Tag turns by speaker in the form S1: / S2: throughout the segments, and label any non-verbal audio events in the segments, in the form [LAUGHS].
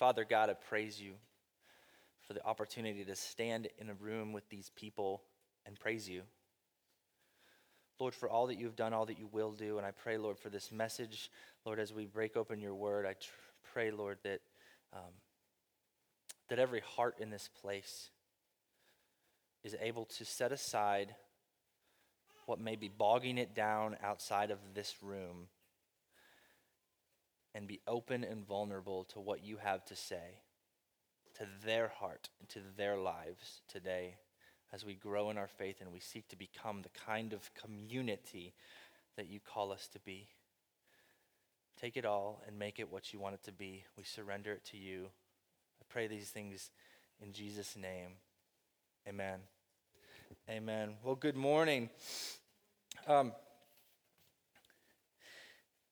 S1: Father God, I praise you for the opportunity to stand in a room with these people and praise you. Lord, for all that you've done, all that you will do. And I pray, Lord, for this message, Lord, as we break open your word, I tr- pray, Lord, that, um, that every heart in this place is able to set aside what may be bogging it down outside of this room and be open and vulnerable to what you have to say to their heart and to their lives today as we grow in our faith and we seek to become the kind of community that you call us to be. Take it all and make it what you want it to be. We surrender it to you. I pray these things in Jesus' name. Amen. Amen. Well, good morning. Um,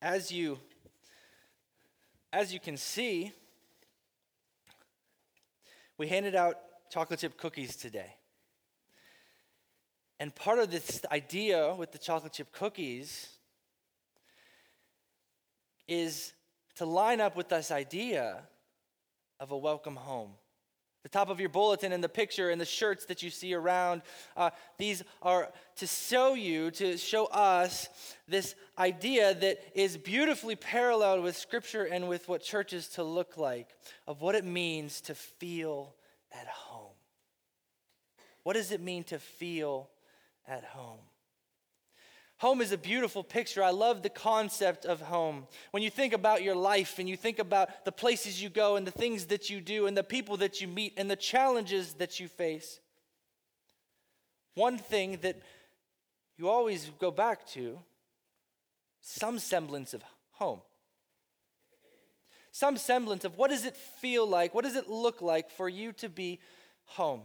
S1: as you as you can see, we handed out chocolate chip cookies today. And part of this idea with the chocolate chip cookies is to line up with this idea of a welcome home. The top of your bulletin and the picture and the shirts that you see around, uh, these are to show you, to show us this idea that is beautifully paralleled with Scripture and with what church is to look like, of what it means to feel at home. What does it mean to feel at home. Home is a beautiful picture. I love the concept of home. When you think about your life and you think about the places you go and the things that you do and the people that you meet and the challenges that you face, one thing that you always go back to some semblance of home. Some semblance of what does it feel like? What does it look like for you to be home?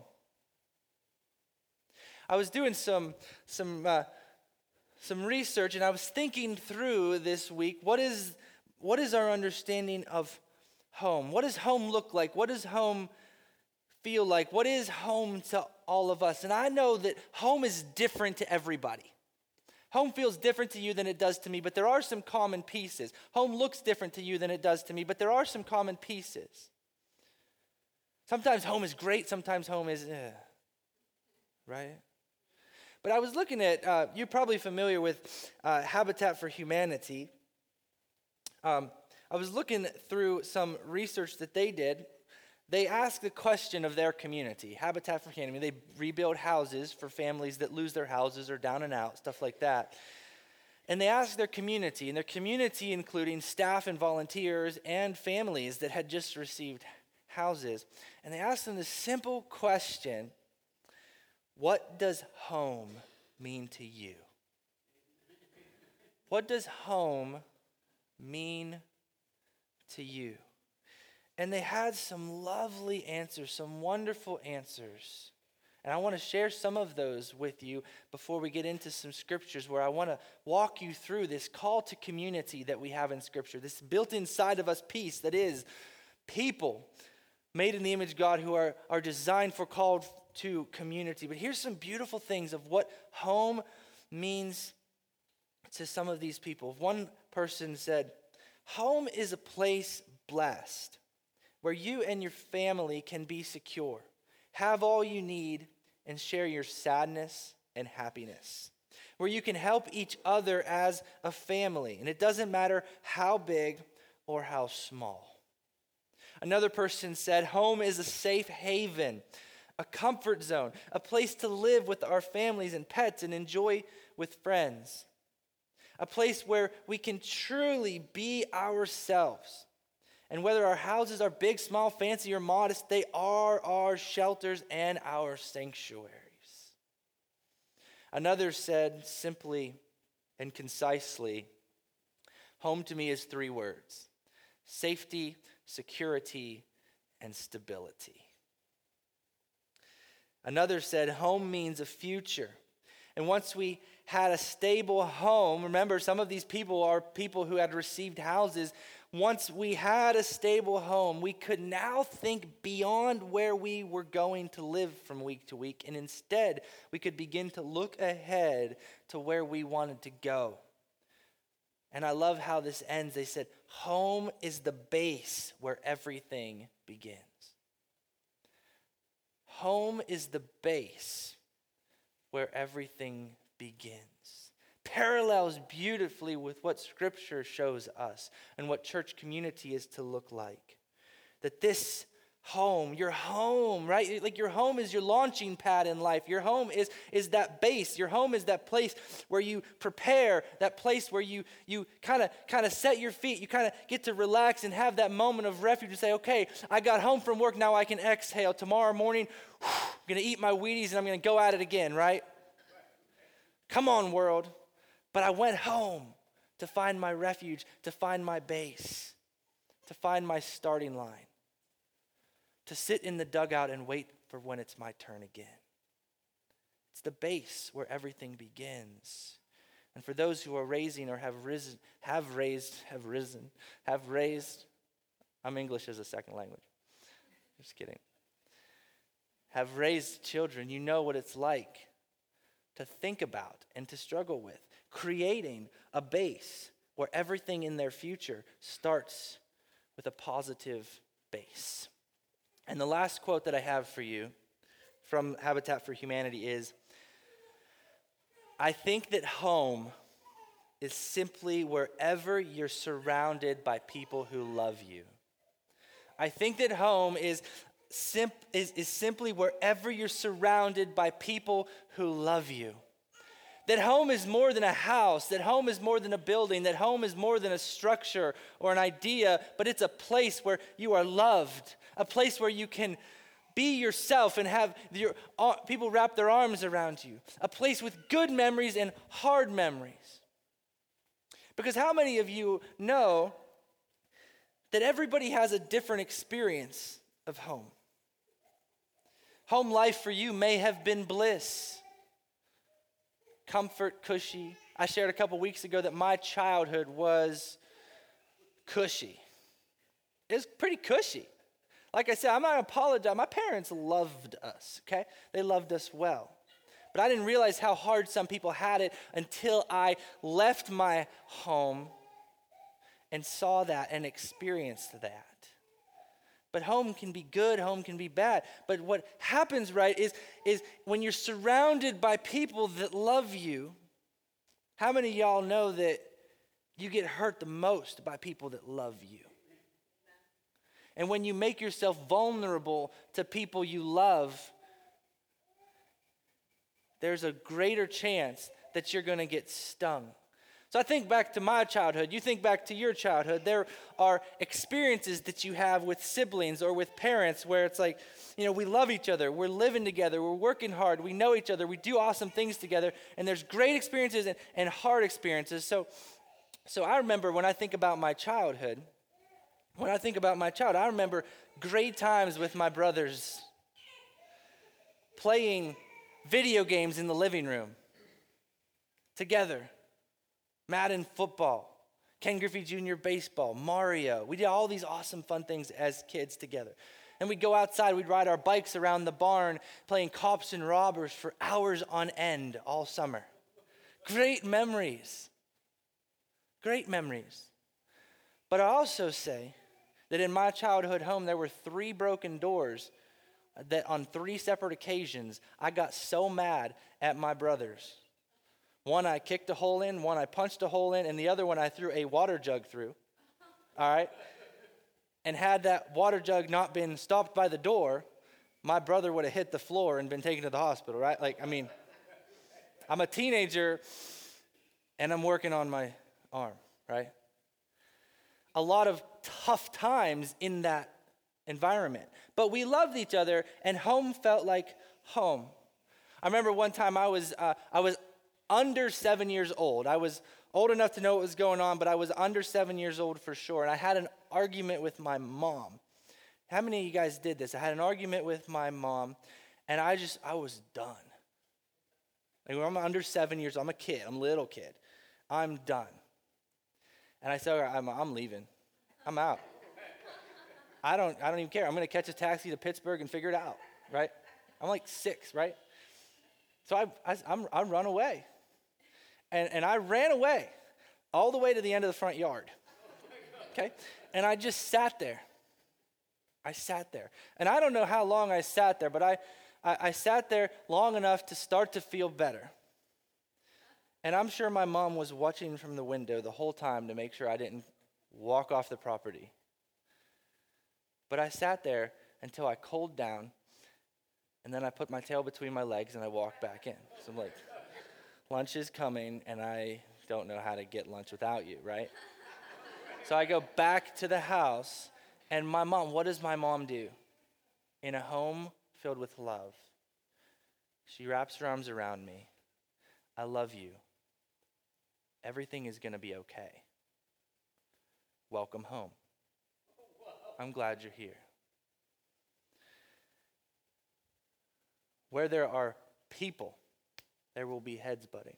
S1: I was doing some, some, uh, some research and I was thinking through this week what is, what is our understanding of home? What does home look like? What does home feel like? What is home to all of us? And I know that home is different to everybody. Home feels different to you than it does to me, but there are some common pieces. Home looks different to you than it does to me, but there are some common pieces. Sometimes home is great, sometimes home is, eh, right? But I was looking at, uh, you're probably familiar with uh, Habitat for Humanity. Um, I was looking through some research that they did. They asked the question of their community, Habitat for Humanity. They rebuild houses for families that lose their houses or down and out, stuff like that. And they asked their community, and their community including staff and volunteers and families that had just received houses. And they asked them this simple question what does home mean to you? What does home mean to you? And they had some lovely answers, some wonderful answers. And I want to share some of those with you before we get into some scriptures where I want to walk you through this call to community that we have in scripture, this built inside of us piece that is people made in the image of God who are, are designed for called to community. But here's some beautiful things of what home means to some of these people. One person said, Home is a place blessed where you and your family can be secure, have all you need, and share your sadness and happiness. Where you can help each other as a family, and it doesn't matter how big or how small. Another person said, Home is a safe haven a comfort zone, a place to live with our families and pets and enjoy with friends, a place where we can truly be ourselves. And whether our houses are big, small, fancy, or modest, they are our shelters and our sanctuaries. Another said simply and concisely home to me is three words safety, security, and stability. Another said, home means a future. And once we had a stable home, remember, some of these people are people who had received houses. Once we had a stable home, we could now think beyond where we were going to live from week to week. And instead, we could begin to look ahead to where we wanted to go And I love how this ends. They said, Home is the base where everything begins. Home is the base where everything begins. Parallels beautifully with what Scripture shows us and what church community is to look like. That this home your home right? Like your home is your launching pad in life. Your home is is that base. Your home is that place where you prepare that place where you you kind of kind of set your feet. You kind of get to relax and have that moment of refuge and say okay i got home from work. Now i can exhale. Tomorrow morning i'm gonna eat my wheaties and i'm gonna go at it again right come on world but i went home to find my refuge to find my base to find my starting line to sit in the dugout and wait for when it's my turn again. It's the base where everything begins. And for those who are raising or have risen, have raised, have risen, have raised, I'm English as a second language. Just kidding. Have raised children, you know what it's like to think about and to struggle with. Creating a base where everything in their future starts with a positive base. And the last quote that I have for you from Habitat for Humanity is I think that home is simply wherever you're surrounded by people who love you. I think that home is, sim- is, is simply wherever you're surrounded by people who love you. That home is more than a house, that home is more than a building, that home is more than a structure or an idea, but it's a place where you are loved, a place where you can be yourself and have your, uh, people wrap their arms around you, a place with good memories and hard memories. Because how many of you know that everybody has a different experience of home? Home life for you may have been bliss comfort, cushy. I shared a couple weeks ago that my childhood was cushy. It was pretty cushy. Like I said, I'm not apologize. My parents loved us, okay? They loved us well. But I didn't realize how hard some people had it until I left my home and saw that and experienced that. But home can be good, home can be bad. But what happens, right, is, is when you're surrounded by people that love you, how many y'all know that you get hurt the most by people that love you? And when you make yourself vulnerable to people you love, there's a greater chance that you're going to get stung. So I think back to my childhood. You think back to your childhood. There are experiences that you have with siblings or with parents where it's like, you know, we love each other. We're living together. We're working hard. We know each other. We do awesome things together. And there's great experiences and, and hard experiences. So, so I remember when I think about my childhood, when I think about my child, I remember great times with my brothers playing video games in the living room together Madden football, Ken Griffey Jr. baseball, Mario. We did all these awesome, fun things as kids together. And we'd go outside, we'd ride our bikes around the barn playing cops and robbers for hours on end all summer. Great memories. Great memories. But I also say that in my childhood home, there were three broken doors that on three separate occasions I got so mad at my brothers one I kicked a hole in, one I punched a hole in, and the other one I threw a water jug through. All right? And had that water jug not been stopped by the door, my brother would have hit the floor and been taken to the hospital, right? Like, I mean, I'm a teenager and I'm working on my arm, right? A lot of tough times in that environment. But we loved each other and home felt like home. I remember one time I was, uh, I was under seven years old. I was old enough to know what was going on, but I was under seven years old for sure. And I had an argument with my mom. How many of you guys did this? I had an argument with my mom, and I just, I was done. Like, I'm under seven years, I'm a kid, I'm a little kid. I'm done. And I said, I'm, I'm leaving. I'm out. I don't, I don't even care. I'm going to catch a taxi to Pittsburgh and figure it out, right? I'm like six, right? So I, I, I'm, I run away and, and I ran away all the way to the end of the front yard. Okay? And I just sat there. I sat there. And I don't know how long I sat there, but I, I, I sat there long enough to start to feel better. And I'm sure my mom was watching from the window the whole time to make sure I didn't walk off the property. But I sat there until I cooled down, and then I put my tail between my legs and I walked back in. So I'm like, lunch is coming, and I don't know how to get lunch without you, right? so I go back to the house, and my mom, what does my mom do? In a home filled with love, she wraps her arms around me. I love you everything is going to be okay. Welcome home. I'm glad you're here. Where there are people, there will be heads butting.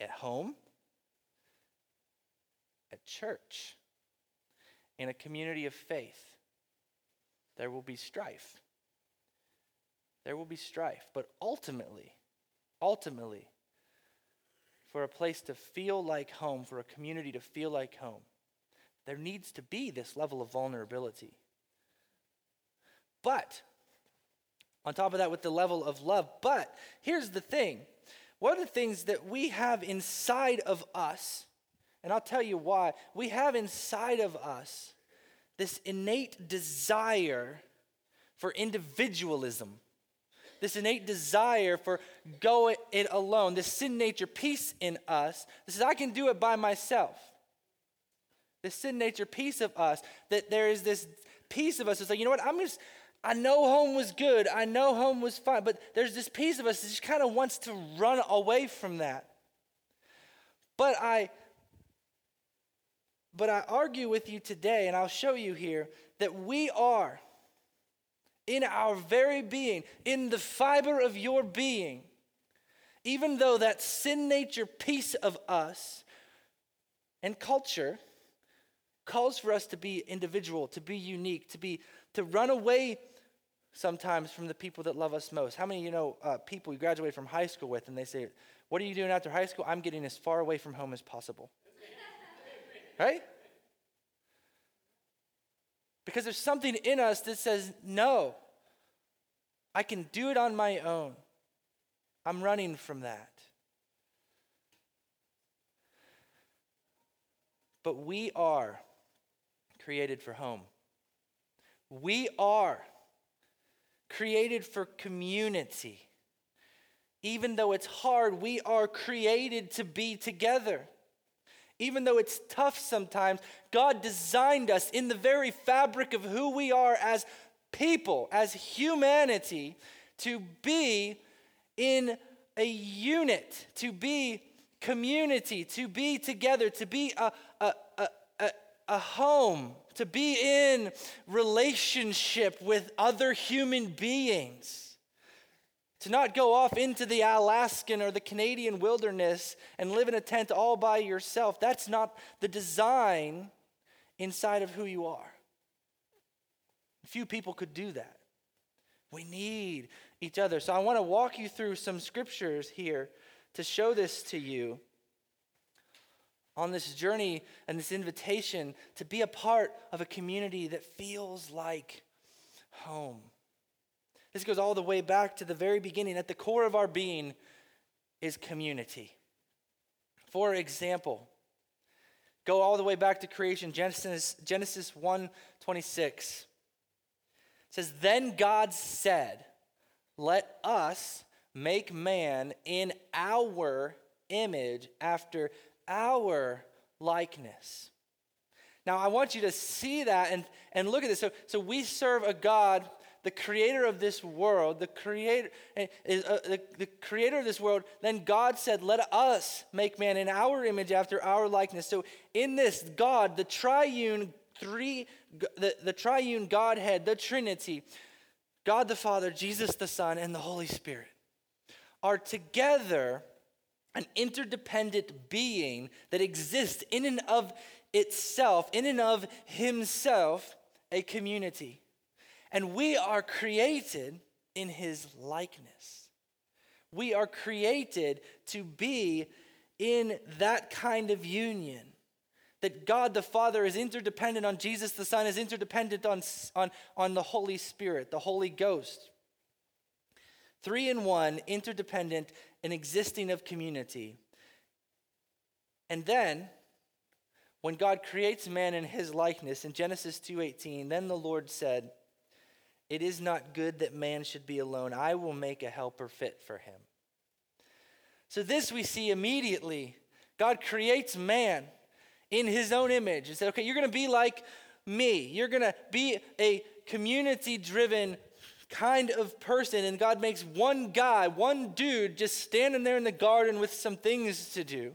S1: At home, at church, in a community of faith, there will be strife. There will be strife. But ultimately, ultimately, for a place to feel like home, for a community to feel like home, there needs to be this level of vulnerability. But, on top of that, with the level of love, but here's the thing. One of the things that we have inside of us, and I'll tell you why, we have inside of us this innate desire for individualism this innate desire for go it alone, this sin nature piece in us This is I can do it by myself. This sin nature piece of us, that there is this piece of us that's like, you know what, I'm just, I know home was good, I know home was fine, but there's this piece of us that just kind of wants to run away from that. But I, but I argue with you today, and I'll show you here, that we are in our very being, in the fiber of your being, even though that sin nature piece of us and culture calls for us to be individual, to be unique, to be to run away sometimes from the people that love us most. How many you know uh, people you graduate from high school with, and they say, "What are you doing after high school?" I'm getting as far away from home as possible. [LAUGHS] right? Because there's something in us that says, no, I can do it on my own. I'm running from that. But we are created for home. We are created for community. Even though it's hard, we are created to be together. Even though it's tough sometimes, God designed us in the very fabric of who we are as people, as humanity, to be in a unit, to be community, to be together, to be a, a, a, home, to be in relationship with other human beings to not go off into the Alaskan or the Canadian wilderness and live in a tent all by yourself. That's not the design inside of who you are. Few people could do that. We need each other. So I want to walk you through some scriptures here to show this to you on this journey and this invitation to be a part of a community that feels like home. This goes all the way back to the very beginning. At the core of our being is community. For example, go all the way back to creation, Genesis, Genesis 1 26 says, Then God said, Let us make man in our image after our likeness. Now, I want you to see that and, and look at this. So, so we serve a God the creator of this world, the creator, uh, the, the creator of this world, then God said, Let us make man in our image after our likeness. So in this, God, the triune three, the, the triune Godhead, the Trinity, God the Father, Jesus the Son, and the Holy Spirit are together an interdependent being that exists in and of itself, in and of himself, a community. And we are created in his likeness. We are created to be in that kind of union. That God the Father is interdependent on Jesus the Son, is interdependent on, on, on the Holy Spirit, the Holy Ghost. Three in one, interdependent and existing of community. And then, when God creates man in his likeness in Genesis 2:18, then the Lord said, "It is not good that man should be alone. I will make a helper fit for him." So this we see immediately. God creates man in his own image and said, "Okay, you're going to be like me. You're going to be a community-driven kind of person, and God makes one guy, one dude, just standing there in the garden with some things to do.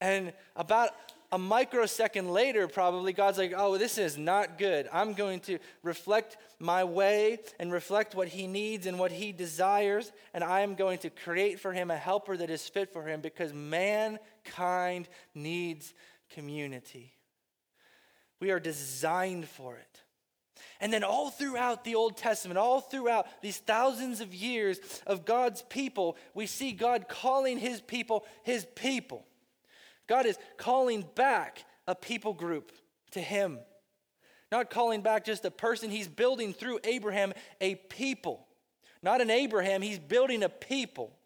S1: And about a microsecond later, probably, God's like, oh, this is not good. I'm going to reflect my way and reflect what he needs and what he desires, and I am going to create for him a helper that is fit for him because mankind needs community. We are designed for it. And then, all throughout the Old Testament, all throughout these thousands of years of God's people, we see God calling his people his people. God is calling back a people group to him, not calling back just a person. He's building through Abraham a people. Not an Abraham, he's building a people.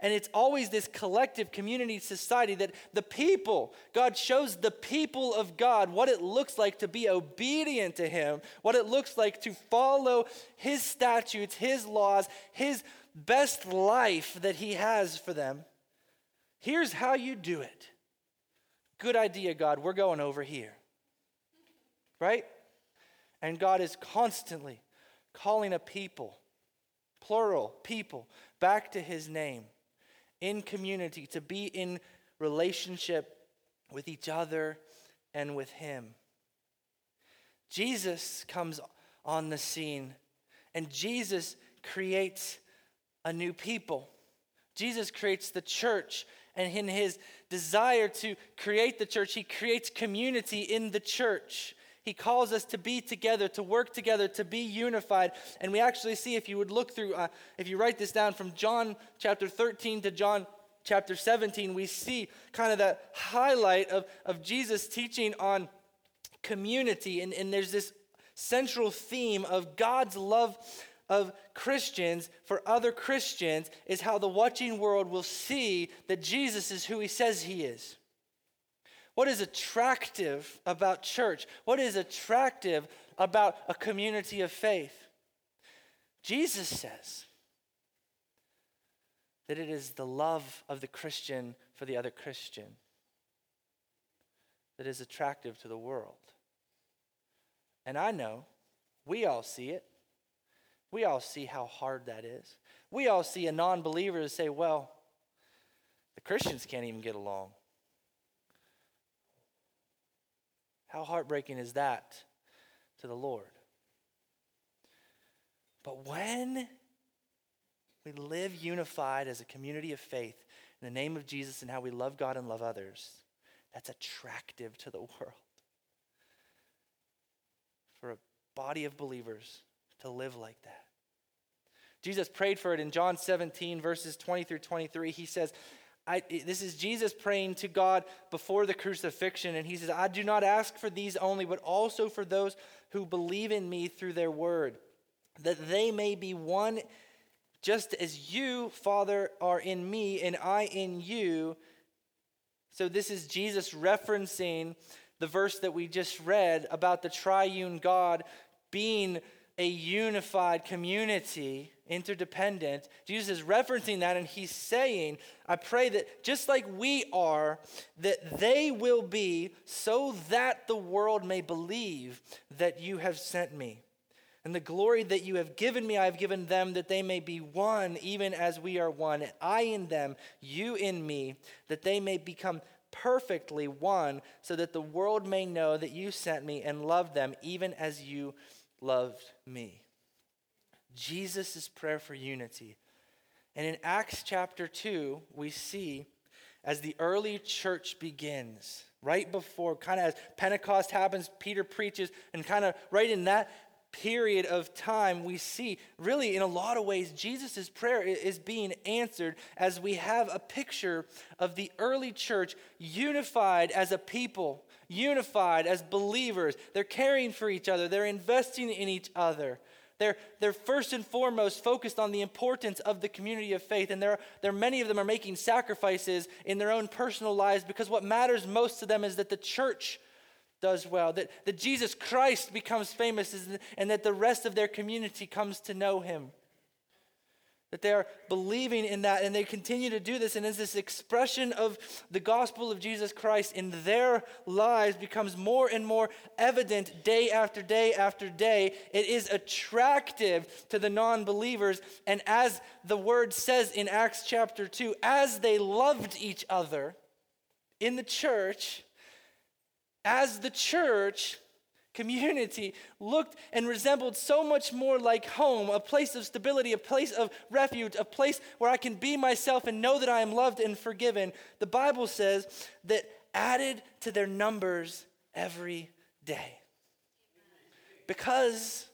S1: And it's always this collective community society that the people, God shows the people of God what it looks like to be obedient to Him, what it looks like to follow His statutes, His laws, His best life that He has for them. Here's how you do it. Good idea, God. We're going over here. Right? And God is constantly calling a people, plural people, back to His name in community, to be in relationship with each other and with Him. Jesus comes on the scene, and Jesus creates a new people. Jesus creates the church, and in his desire to create the church, he creates community in the church. He calls us to be together, to work together, to be unified. And we actually see, if you would look through, uh, if you write this down from John chapter 13 to John chapter 17, we see kind of that highlight of, of Jesus teaching on community. And, and there's this central theme of God's love of Christians for other Christians is how the watching world will see that Jesus is who he says he is. What is attractive about church? What is attractive about a community of faith? Jesus says that it is the love of the Christian for the other Christian that is attractive to the world. And I know we all see it. We all see how hard that is. We all see a non believer say, well, the Christians can't even get along. How heartbreaking is that to the Lord? But when we live unified as a community of faith in the name of Jesus and how we love God and love others, that's attractive to the [LAUGHS] world. For a body of believers to live like that. Jesus prayed for it in John 17, verses 20 through 23. He says, I, this is Jesus praying to God before the crucifixion, and he says, I do not ask for these only, but also for those who believe in me through their word, that they may be one just as you, Father, are in me and I in you. So this is Jesus referencing the verse that we just read about the triune God being a unified community, interdependent. Jesus is referencing that and he's saying, I pray that just like we are, that they will be so that the world may believe that you have sent me. And the glory that you have given me, I have given them, that they may be one, even as we are one. I in them, you in me, that they may become perfectly one, so that the world may know that you sent me and loved them, even as you loved me. Jesus' prayer for unity. And in Acts chapter 2, we see as the early church begins, right before, kind of as Pentecost happens, Peter preaches, and kind of right in that period of time, we see really in a lot of ways Jesus' prayer is being answered as we have a picture of the early church unified as a people, unified as believers. They're caring for each other, they're investing in each other. They're, they're first and foremost focused on the importance of the community of faith, and there, there many of them are making sacrifices in their own personal lives because what matters most to them is that the church does well, that, that Jesus Christ becomes famous, and that the rest of their community comes to know him. That they are believing in that, and they continue to do this, and as this expression of the gospel of Jesus Christ in their lives becomes more and more evident day after day after day, it is attractive to the non believers. And as the word says in Acts chapter 2, as they loved each other in the church, as the church community looked and resembled so much more like home, a place of stability, a place of refuge, a place where I can be myself and know that I am loved and forgiven. The Bible says that added to their numbers every day. Because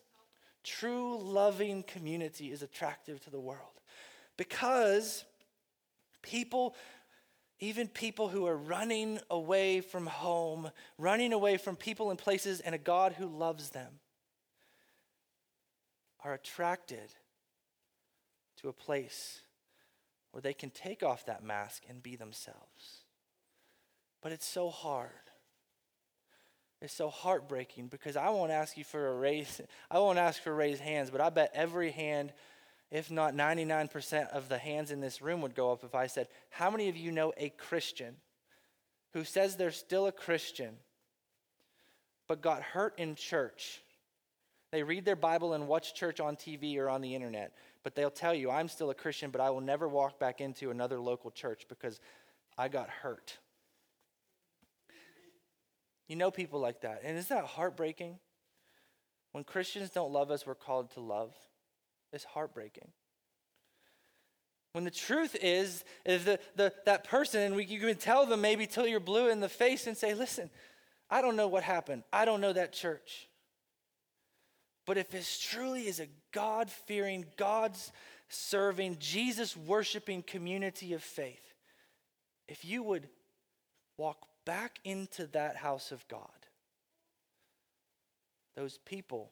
S1: true loving community is attractive to the world. Because people even people who are running away from home, running away from people and places and a God who loves them, are attracted to a place where they can take off that mask and be themselves. But it's so hard. It's so heartbreaking because I won't ask you for a raise. [LAUGHS] I won't ask for raised hands, but I bet every hand if not 99% of the hands in this room would go up if I said, How many of you know a Christian who says they're still a Christian but got hurt in church? They read their Bible and watch church on TV or on the internet, but they'll tell you, I'm still a Christian, but I will never walk back into another local church because I got hurt. You know people like that. And isn't that heartbreaking? When Christians don't love us, we're called to love is heartbreaking. When the truth is, is the, the, that person, and we, you can tell them maybe till you're blue in the face and say, listen, I don't know what happened. I don't know that church. But if this truly is a God fearing, God's serving, Jesus worshiping community of faith, if you would walk back into that house of God, those people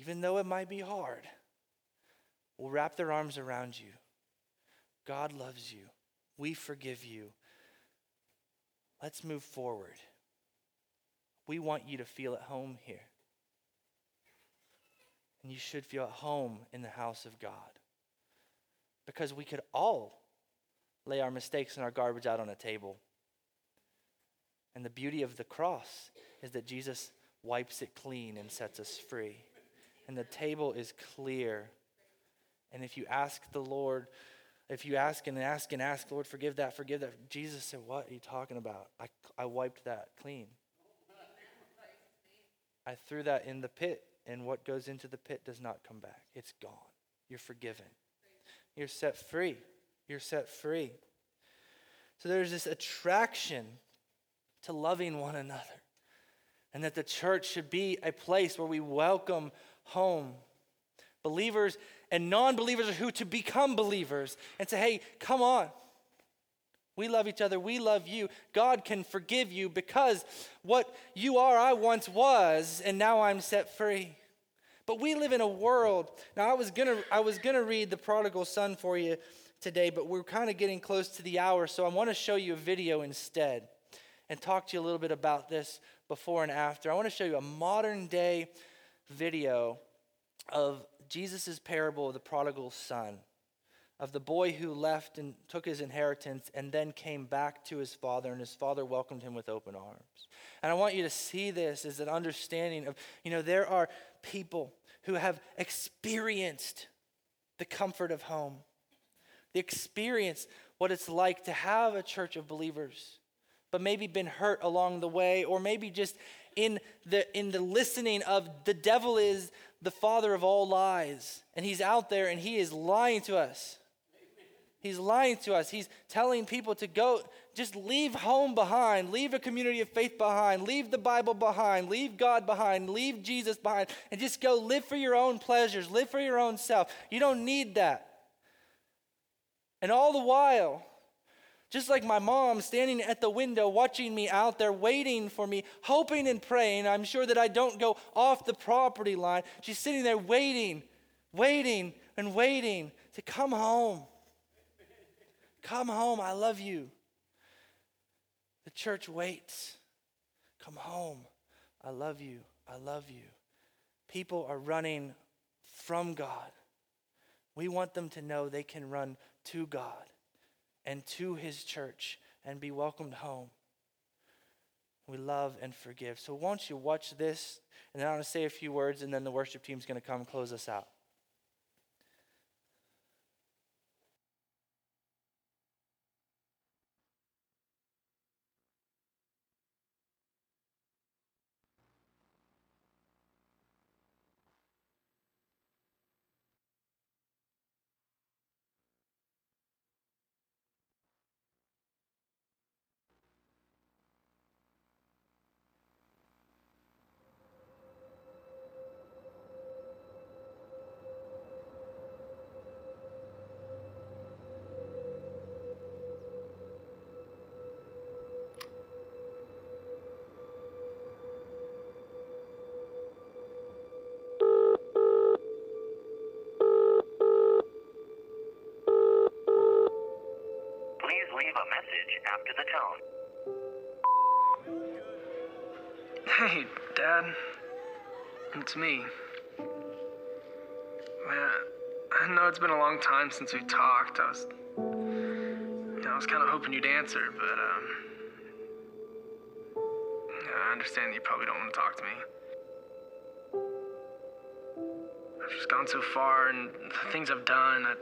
S1: even though it might be hard, will wrap their arms around you. God loves you. We forgive you. Let's move forward. We want you to feel at home here. And you should feel at home in the house of God. Because we could all lay our mistakes and our garbage out on a table. And the beauty of the cross is that Jesus wipes it clean and sets us free and the table is clear. And if you ask the Lord, if you ask and ask and ask, Lord, forgive that, forgive that, Jesus said, What are you talking about? I, I wiped that clean. I threw that in the pit, and what goes into the pit does not come back. It's gone. You're forgiven. You're set free. You're set free. So there's this attraction to loving one another. And that the church should be a place where we welcome home. Believers and non believers are who to become believers and say, hey, come on. We love each other. We love you. God can forgive you because what you are, I once was, and now I'm set free. But we live in a world. Now, I was gonna, I was gonna read the prodigal son for you today, but we're kind of getting close to the hour, so I want to show you a video instead and talk to you a little bit about this before and after. I want to show you a modern day video of Jesus' parable of the prodigal son, of the boy who left and took his inheritance and then came back to his father, and his father welcomed him with open arms. And I want you to see this as an understanding of, you know, there are people who have experienced the comfort of home, the experience what it's like to have a church of believers, but maybe been hurt along the way, or maybe just in the, in the listening of the devil is the father of all lies. And he's out there and he is lying to us. He's lying to us. He's telling people to go, just leave home behind, leave a community of faith behind, leave the Bible behind, leave God behind, leave Jesus behind, and just go live for your own pleasures, live for your own self. You don't need that. And all the while, just like my mom standing at the window watching me out there, waiting for me, hoping and praying, I'm sure that I don't go off the property line. She's sitting there waiting, waiting, and waiting to come home. Come home. I love you. The church waits. Come home. I love you. I love you. People are running from God. We want them to know they can run to God and to His church and be welcomed home. We love and forgive. So, won't you watch this? And then I'm going to say a few words, and then the worship team's going to come close us out.
S2: It's me. Man, I know it's been a long time since we talked. I was, you know, I was kind of hoping you'd answer, but um, I understand you probably don't want to talk to me. I've just gone so far, and the things I've done, I,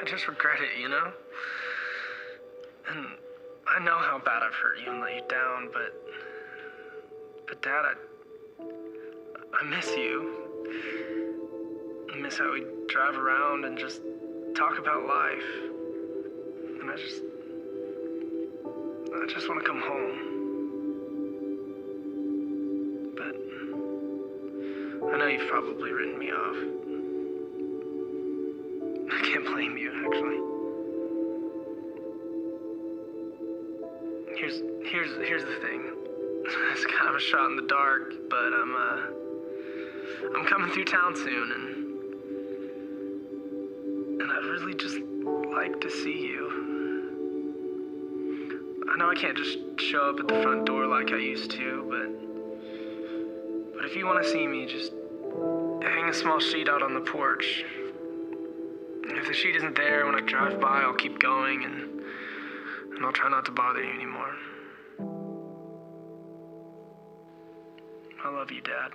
S2: I just regret it, you know. And I know how bad I've hurt you and let you down, but. But, Dad, I. I miss you. I miss how we drive around and just talk about life. And I just. I just want to come home. But. I know you've probably written me off. I can't blame you, actually. here's here's here's the thing. [LAUGHS] It's kind of a shot in the dark, but I'm uh I'm coming through town soon and and I'd really just like to see you. I know I can't just show up at the front door like I used to, but but if you want to see me, just hang a small sheet out on the porch. If the sheet isn't there when I drive by, I'll keep going and and I'll try not to bother you anymore. I love you, Dad.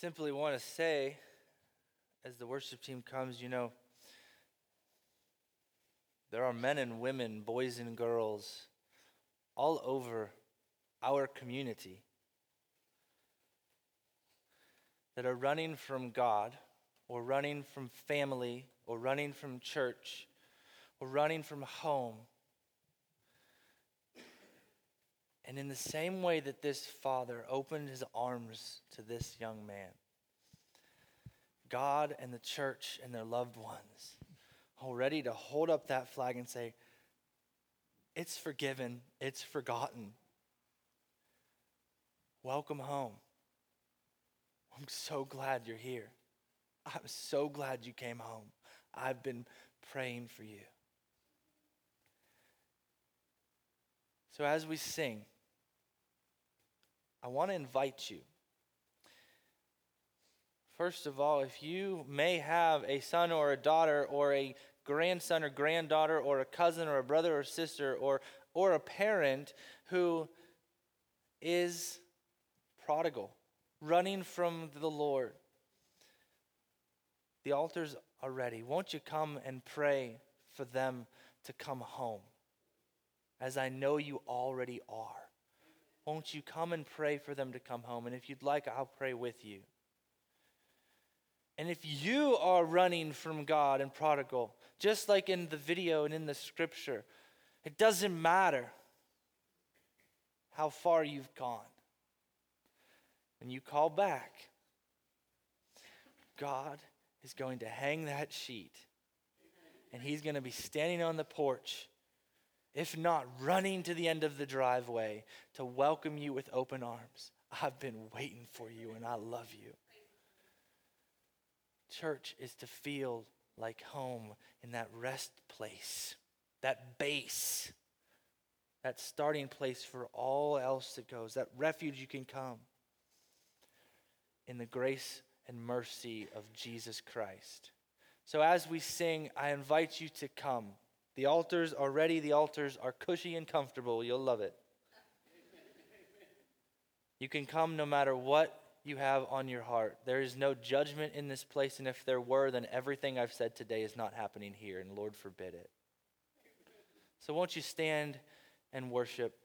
S1: Simply want to say as the worship team comes, you know, there are men and women, boys and girls, all over our community that are running from God or running from family or running from church or running from home. And in the same way that this father opened his arms to this young man, God and the church and their loved ones are ready to hold up that flag and say, It's forgiven, it's forgotten. Welcome home. I'm so glad you're here. I'm so glad you came home. I've been praying for you. So, as we sing, I want to invite you. First of all, if you may have a son or a daughter or a grandson or granddaughter or a cousin or a brother or sister or, or a parent who is prodigal, running from the Lord, the altars are ready. Won't you come and pray for them to come home? As I know you already are. Won't you come and pray for them to come home? And if you'd like, I'll pray with you. And if you are running from God and prodigal, just like in the video and in the scripture, it doesn't matter how far you've gone. When you call back, God is going to hang that sheet and he's going to be standing on the porch, if not running to the end of the driveway to welcome you with open arms. I've been waiting for you and I love you. Church is to feel like home in that rest place, that base, that starting place for all else that goes, that refuge you can come in the grace and mercy of Jesus Christ. So as we sing, I invite you to come. The altars are ready, the altars are cushy and comfortable. You'll love it. You can come no matter what you have on your heart. There is no judgment in this place, and if there were, then everything I've said today is not happening here, and Lord forbid it. So, won't you stand and worship?